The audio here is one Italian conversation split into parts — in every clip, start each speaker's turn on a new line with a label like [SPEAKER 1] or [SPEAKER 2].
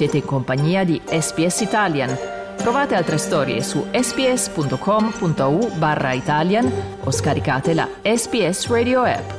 [SPEAKER 1] Siete in compagnia di SPS Italian. Trovate altre storie su sps.com.au barra Italian o scaricate la SPS Radio app.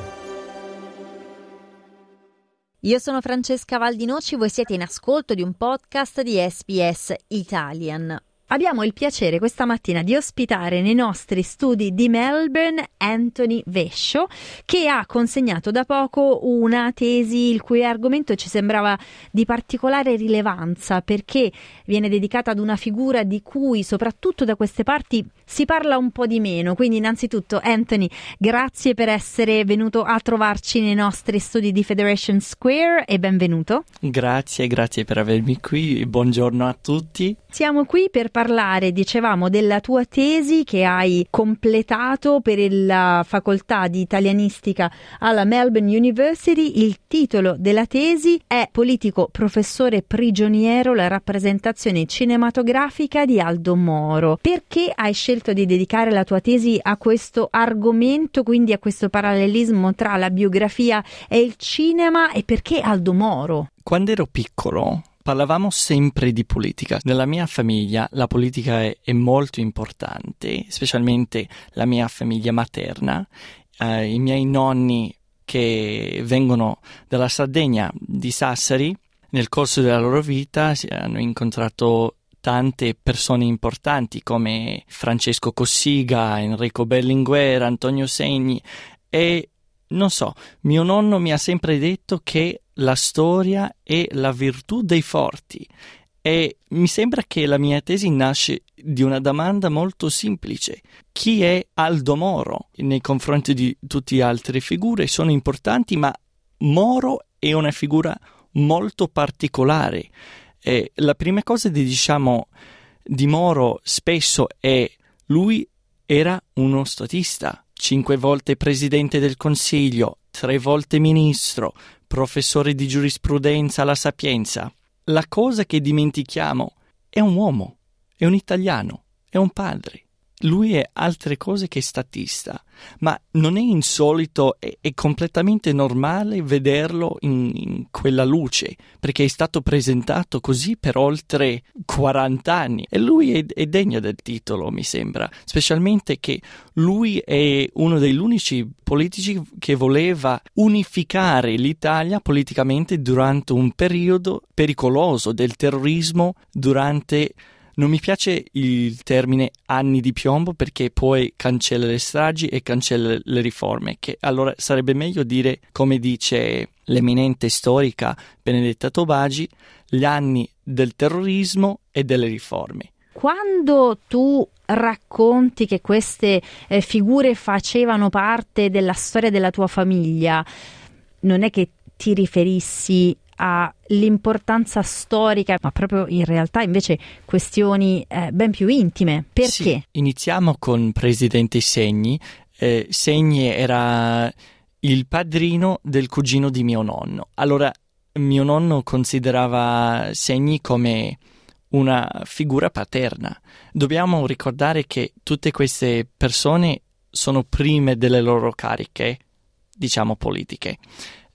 [SPEAKER 2] Io sono Francesca Valdinoci, voi siete in ascolto di un podcast di SPS Italian. Abbiamo il piacere questa mattina di ospitare nei nostri studi di Melbourne Anthony Vescio, che ha consegnato da poco una tesi il cui argomento ci sembrava di particolare rilevanza perché viene dedicata ad una figura di cui soprattutto da queste parti si parla un po' di meno. Quindi innanzitutto Anthony, grazie per essere venuto a trovarci nei nostri studi di Federation Square e benvenuto.
[SPEAKER 3] Grazie, grazie per avermi qui. Buongiorno a tutti.
[SPEAKER 2] Siamo qui per parlare dicevamo, della tua tesi che hai completato per la facoltà di italianistica alla Melbourne University. Il titolo della tesi è Politico professore prigioniero, la rappresentazione cinematografica di Aldo Moro. Perché hai scelto di dedicare la tua tesi a questo argomento, quindi a questo parallelismo tra la biografia e il cinema e perché Aldo Moro?
[SPEAKER 3] Quando ero piccolo Parlavamo sempre di politica. Nella mia famiglia la politica è, è molto importante, specialmente la mia famiglia materna. Uh, I miei nonni che vengono dalla Sardegna, di Sassari, nel corso della loro vita hanno incontrato tante persone importanti come Francesco Cossiga, Enrico Berlinguer, Antonio Segni e non so, mio nonno mi ha sempre detto che la storia è la virtù dei forti e mi sembra che la mia tesi nasce di una domanda molto semplice. Chi è Aldo Moro? Nei confronti di tutte le altre figure sono importanti, ma Moro è una figura molto particolare. E la prima cosa che diciamo di Moro spesso è lui era uno statista, cinque volte presidente del Consiglio, tre volte ministro, professore di giurisprudenza alla Sapienza. La cosa che dimentichiamo è un uomo, è un italiano, è un padre. Lui è altre cose che statista, ma non è insolito, è, è completamente normale vederlo in, in, quella luce, perché è stato presentato così per oltre 40 anni. E lui è, è degno del titolo, mi sembra, specialmente che lui è uno degli unici politici che voleva unificare l'Italia politicamente durante un periodo pericoloso del terrorismo durante non mi piace il termine anni di piombo perché poi cancella le stragi e cancella le riforme, che allora sarebbe meglio dire, come dice l'eminente storica Benedetta Tobagi, gli anni del terrorismo e delle riforme.
[SPEAKER 2] Quando tu racconti che queste eh, figure facevano parte della storia della tua famiglia, non è che ti riferissi all'importanza storica, ma proprio in realtà invece questioni eh, ben più intime. Perché?
[SPEAKER 3] Sì, iniziamo con Presidente Segni. Eh, Segni era il padrino del cugino di mio nonno. Allora, mio nonno considerava Segni come una figura paterna. Dobbiamo ricordare che tutte queste persone sono prime delle loro cariche, diciamo politiche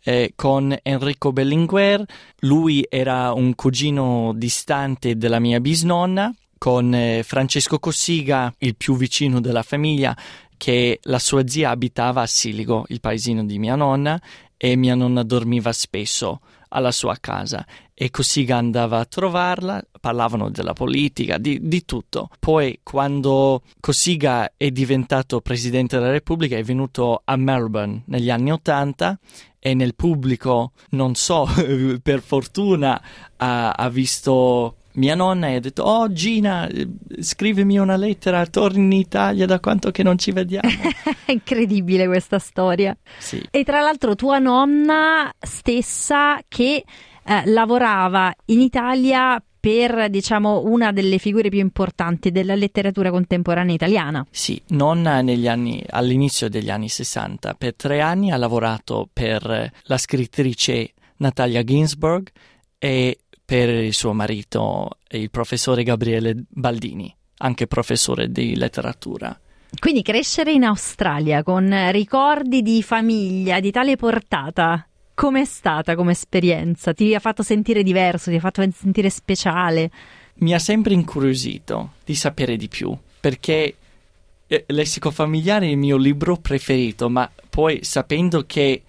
[SPEAKER 3] eh, con Enrico Berlinguer, lui era un cugino distante della mia bisnonna, con eh, Francesco Cossiga, il più vicino della famiglia, che la sua zia abitava a Siligo, il paesino di mia nonna, e mia nonna dormiva spesso alla sua casa e Cossiga andava a trovarla, parlavano della politica, di, di, tutto. Poi quando Cossiga è diventato presidente della Repubblica è venuto a Melbourne negli anni Ottanta e nel pubblico, non so, per fortuna ha, ha visto mia nonna e ha detto oh Gina scrivimi una lettera torni in Italia da quanto che non ci vediamo
[SPEAKER 2] è incredibile questa storia
[SPEAKER 3] sì.
[SPEAKER 2] e tra l'altro tua nonna stessa che eh, lavorava in Italia per diciamo una delle figure più importanti della letteratura contemporanea italiana.
[SPEAKER 3] Sì, nonna negli anni, all'inizio degli anni 60, per tre anni ha lavorato per la scrittrice Natalia Ginsburg e per il suo marito, il professore Gabriele Baldini, anche professore di letteratura.
[SPEAKER 2] Quindi crescere in Australia con ricordi di famiglia di tale portata Com'è stata come esperienza? Ti ha fatto sentire diverso, ti ha fatto sentire speciale?
[SPEAKER 3] Mi ha sempre incuriosito di sapere di più, perché eh, Lessico familiare è il mio libro preferito, ma poi sapendo che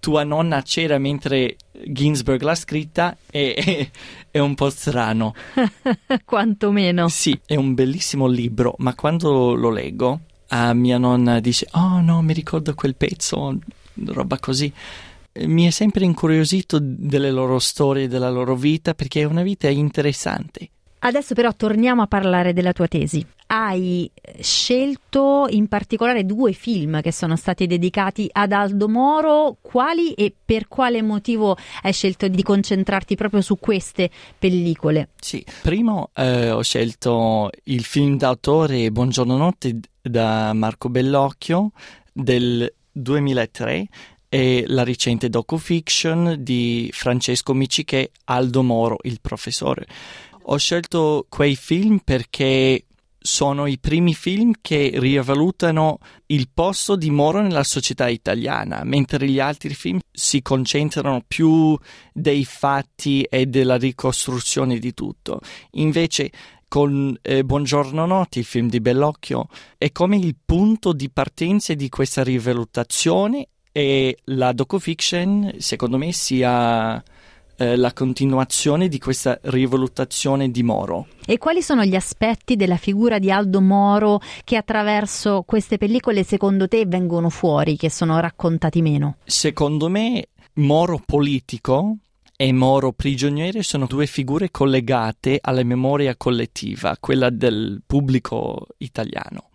[SPEAKER 3] tua nonna c'era mentre Ginsberg l'ha scritta è, è, è un po' strano.
[SPEAKER 2] Quantomeno.
[SPEAKER 3] Sì, è un bellissimo libro, ma quando lo leggo, uh, mia nonna dice: Oh no, mi ricordo quel pezzo, roba così. Mi è sempre incuriosito delle loro storie, della loro vita, perché è una vita interessante.
[SPEAKER 2] Adesso però torniamo a parlare della tua tesi. Hai scelto in particolare due film che sono stati dedicati ad Aldo Moro. Quali e per quale motivo hai scelto di concentrarti proprio su queste pellicole?
[SPEAKER 3] Sì, primo eh, ho scelto il film d'autore Buongiorno Notte da Marco Bellocchio del 2003 e la recente docufiction di Francesco Miciche Aldo Moro, il professore. Ho scelto quei film perché sono i primi film che rivalutano il posto di Moro nella società italiana, mentre gli altri film si concentrano più dei fatti e della ricostruzione di tutto. Invece con eh, Buongiorno Notti, il film di Bellocchio, è come il punto di partenza di questa rivalutazione e la docufiction, secondo me, sia eh, la continuazione di questa rivalutazione di Moro.
[SPEAKER 2] E quali sono gli aspetti della figura di Aldo Moro che attraverso queste pellicole secondo te vengono fuori, che sono raccontati meno?
[SPEAKER 3] Secondo me Moro politico e Moro prigioniere sono due figure collegate alla memoria collettiva, quella del pubblico italiano,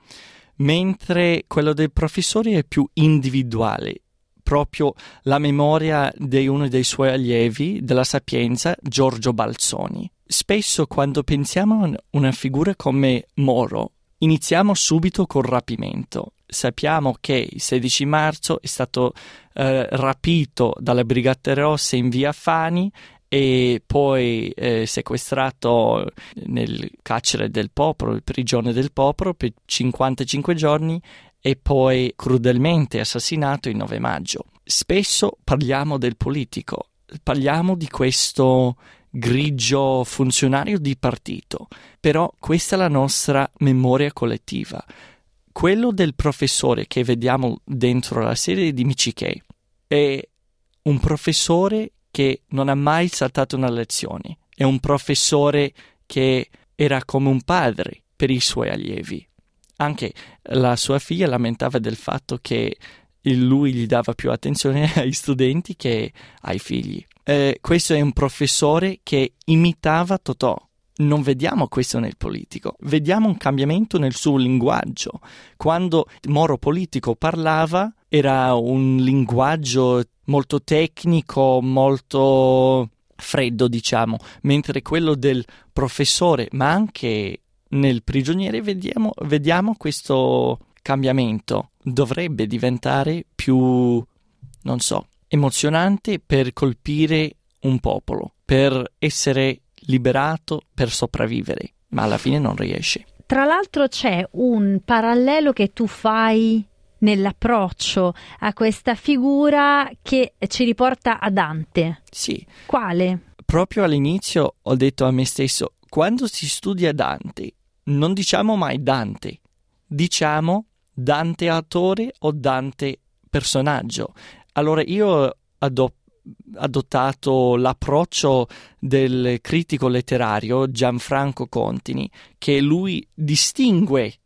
[SPEAKER 3] mentre quello del professore è più individuale, proprio la memoria di uno dei suoi allievi della Sapienza, Giorgio Balzoni. Spesso quando pensiamo a una figura come Moro, iniziamo subito col rapimento. Sappiamo che il 16 marzo è stato eh, rapito dalle Brigate Rosse in via Fani e poi eh, sequestrato nel carcere del popolo, il prigione del popolo, per 55 giorni e poi crudelmente assassinato il 9 maggio. Spesso parliamo del politico, parliamo di questo grigio funzionario di partito, però questa è la nostra memoria collettiva. Quello del professore che vediamo dentro la serie di Michiché è un professore che non ha mai saltato una lezione, è un professore che era come un padre per i suoi allievi, anche la sua figlia lamentava del fatto che lui gli dava più attenzione ai studenti che ai figli. Eh, questo è un professore che imitava Totò. Non vediamo questo nel politico, vediamo un cambiamento nel suo linguaggio. Quando Moro politico parlava era un linguaggio molto tecnico, molto freddo, diciamo, mentre quello del professore, ma anche nel prigioniere vediamo, vediamo questo cambiamento. Dovrebbe diventare più, non so, emozionante per colpire un popolo, per essere liberato, per sopravvivere, ma alla fine non riesce.
[SPEAKER 2] Tra l'altro c'è un parallelo che tu fai nell'approccio a questa figura che ci riporta a Dante.
[SPEAKER 3] Sì.
[SPEAKER 2] Quale?
[SPEAKER 3] Proprio all'inizio ho detto a me stesso, quando si studia Dante non diciamo mai Dante, diciamo Dante autore o Dante personaggio. Allora io ho adop- adottato l'approccio del critico letterario Gianfranco Contini, che lui distingue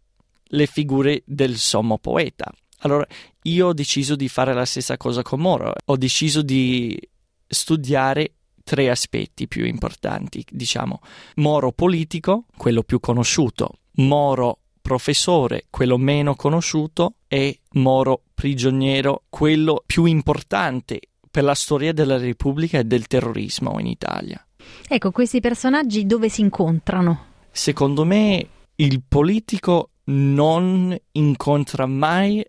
[SPEAKER 3] le figure del sommo poeta. Allora io ho deciso di fare la stessa cosa con Moro, ho deciso di studiare tre aspetti più importanti, diciamo. Moro politico, quello più conosciuto, Moro professore, quello meno conosciuto, e Moro prigioniero, quello più importante per la storia della Repubblica e del terrorismo in Italia.
[SPEAKER 2] Ecco, questi personaggi dove si incontrano?
[SPEAKER 3] Secondo me il politico non incontra mai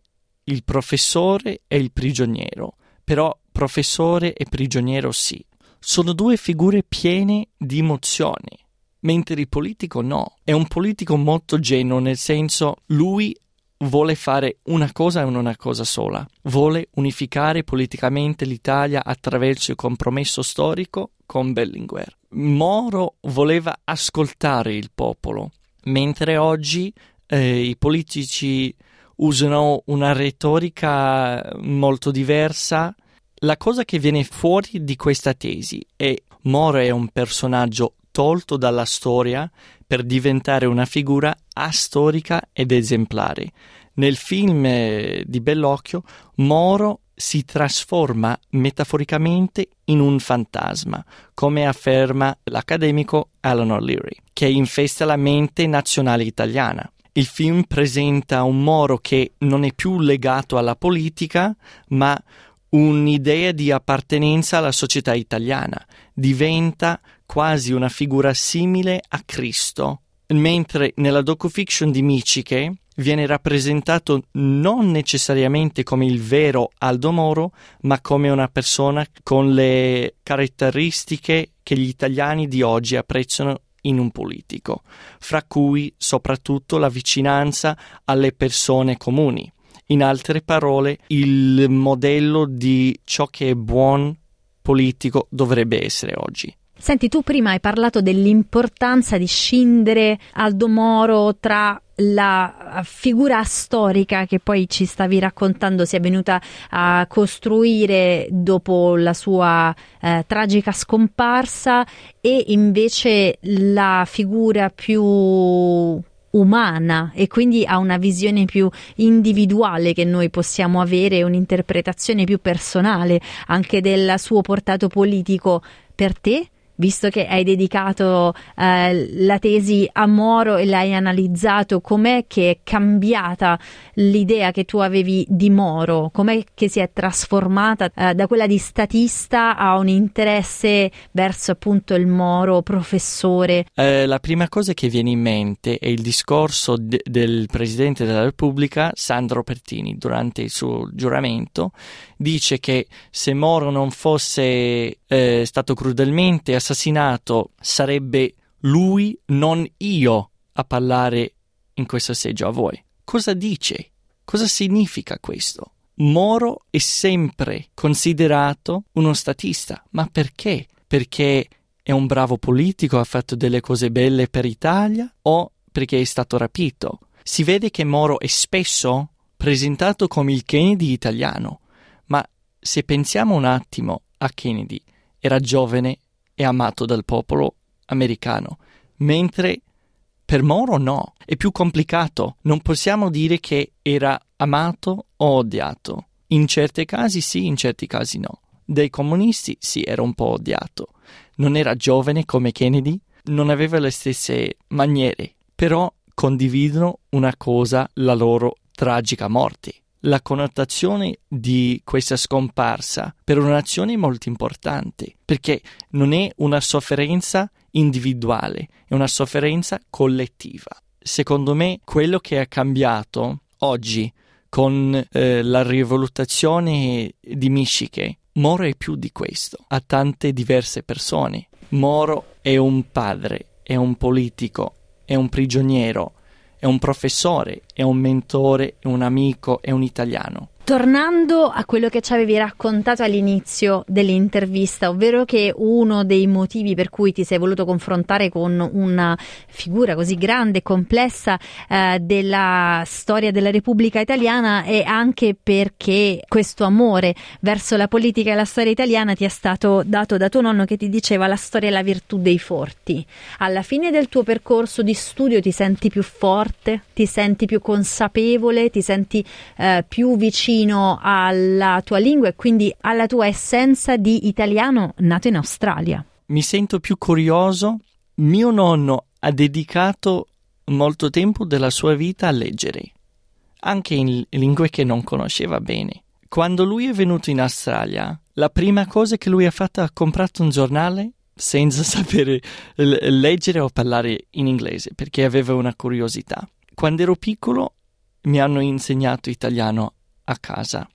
[SPEAKER 3] il professore e il prigioniero, però professore e prigioniero sì sono due figure piene di emozioni, mentre il politico no. È un politico molto genuino, nel senso lui vuole fare una cosa e una cosa sola. Vuole unificare politicamente l'Italia attraverso il compromesso storico con Berlinguer. Moro voleva ascoltare il popolo, mentre oggi eh, i politici usano una retorica molto diversa. La cosa che viene fuori di questa tesi è Moro è un personaggio tolto dalla storia per diventare una figura astorica ed esemplare. Nel film eh, di Bellocchio, Moro si trasforma metaforicamente in un fantasma, come afferma l'accademico Alan O'Leary, che infesta la mente nazionale italiana. Il film presenta un Moro che non è più legato alla politica, ma un'idea di appartenenza alla società italiana. Diventa quasi una figura simile a Cristo, mentre nella docufiction di Michike viene rappresentato non necessariamente come il vero Aldo Moro, ma come una persona con le caratteristiche che gli italiani di oggi apprezzano in un politico, fra cui soprattutto la vicinanza alle persone comuni. In altre parole, il modello di ciò che è buon politico dovrebbe essere oggi.
[SPEAKER 2] Senti, tu prima hai parlato dell'importanza di scindere Aldo Moro tra la figura storica che poi ci stavi raccontando si è venuta a costruire dopo la sua eh, tragica scomparsa e invece la figura più umana e quindi ha una visione più individuale che noi possiamo avere, un'interpretazione più personale anche del suo portato politico per te visto che hai dedicato eh, la tesi a Moro e l'hai analizzato, com'è che è cambiata l'idea che tu avevi di Moro? Com'è che si è trasformata eh, da quella di statista a un interesse verso appunto il Moro professore?
[SPEAKER 3] Eh, la prima cosa che viene in mente è il discorso de- del Presidente della Repubblica, Sandro Pertini, durante il suo giuramento, dice che se Moro non fosse eh, stato crudelmente assassinato sarebbe lui, non io, a parlare in questo seggio a voi. Cosa dice? Cosa significa questo? Moro è sempre considerato uno statista, ma perché? Perché è un bravo politico, ha fatto delle cose belle per Italia o perché è stato rapito? Si vede che Moro è spesso presentato come il Kennedy italiano, ma se pensiamo un attimo a Kennedy, era giovane e amato dal popolo americano, mentre per Moro no, è più complicato. Non possiamo dire che era amato o odiato. In certi casi sì, in certi casi no. Dai comunisti sì, era un po' odiato. Non era giovane come Kennedy, non aveva le stesse maniere, però condividono una cosa, la loro tragica morte la connotazione di questa scomparsa per una nazione è molto importante, perché non è una sofferenza individuale, è una sofferenza collettiva. Secondo me quello che è cambiato oggi con eh, la rivoluzione di Michigan, Moro è più di questo, ha tante diverse persone. Moro è un padre, è un politico, è un prigioniero, è un professore, è un mentore, è un amico, è un italiano.
[SPEAKER 2] Tornando a quello che ci avevi raccontato all'inizio dell'intervista, ovvero che uno dei motivi per cui ti sei voluto confrontare con una figura così grande e complessa eh, della storia della Repubblica Italiana è anche perché questo amore verso la politica e la storia italiana ti è stato dato da tuo nonno che ti diceva la storia è la virtù dei forti. Alla fine del tuo percorso di studio ti senti più forte, ti senti più consapevole, ti senti eh, più vicino vicino alla tua lingua e quindi alla tua essenza di italiano nato in Australia.
[SPEAKER 3] Mi sento più curioso. Mio nonno ha dedicato molto tempo della sua vita a leggere, anche in lingue che non conosceva bene. Quando lui è venuto in Australia, la prima cosa che lui ha fatto è comprato un giornale senza sapere leggere o parlare in inglese perché aveva una curiosità. Quando ero piccolo mi hanno insegnato italiano a casa.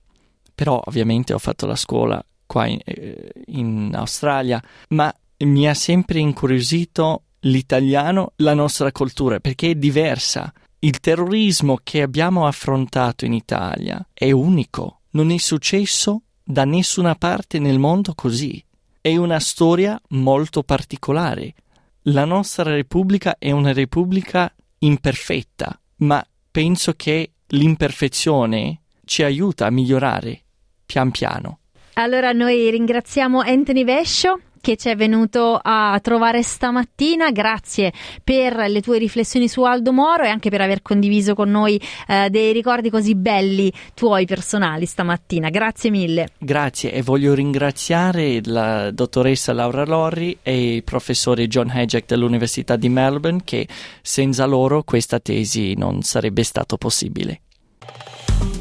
[SPEAKER 3] Però ovviamente ho fatto la scuola qua in, eh, in Australia, ma mi ha sempre incuriosito l'italiano, la nostra cultura, perché è diversa. Il terrorismo che abbiamo affrontato in Italia è unico, non è successo da nessuna parte nel mondo così. È una storia molto particolare. La nostra Repubblica è una Repubblica imperfetta, ma penso che l'imperfezione ci aiuta a migliorare pian piano.
[SPEAKER 2] Allora noi ringraziamo Anthony Vescio che ci è venuto a trovare stamattina. Grazie per le tue riflessioni su Aldo Moro e anche per aver condiviso con noi eh, dei ricordi così belli tuoi personali stamattina. Grazie mille.
[SPEAKER 3] Grazie e voglio ringraziare la dottoressa Laura Lorri e il professore John Hedgeck dell'Università di Melbourne che senza loro questa tesi non sarebbe stato possibile.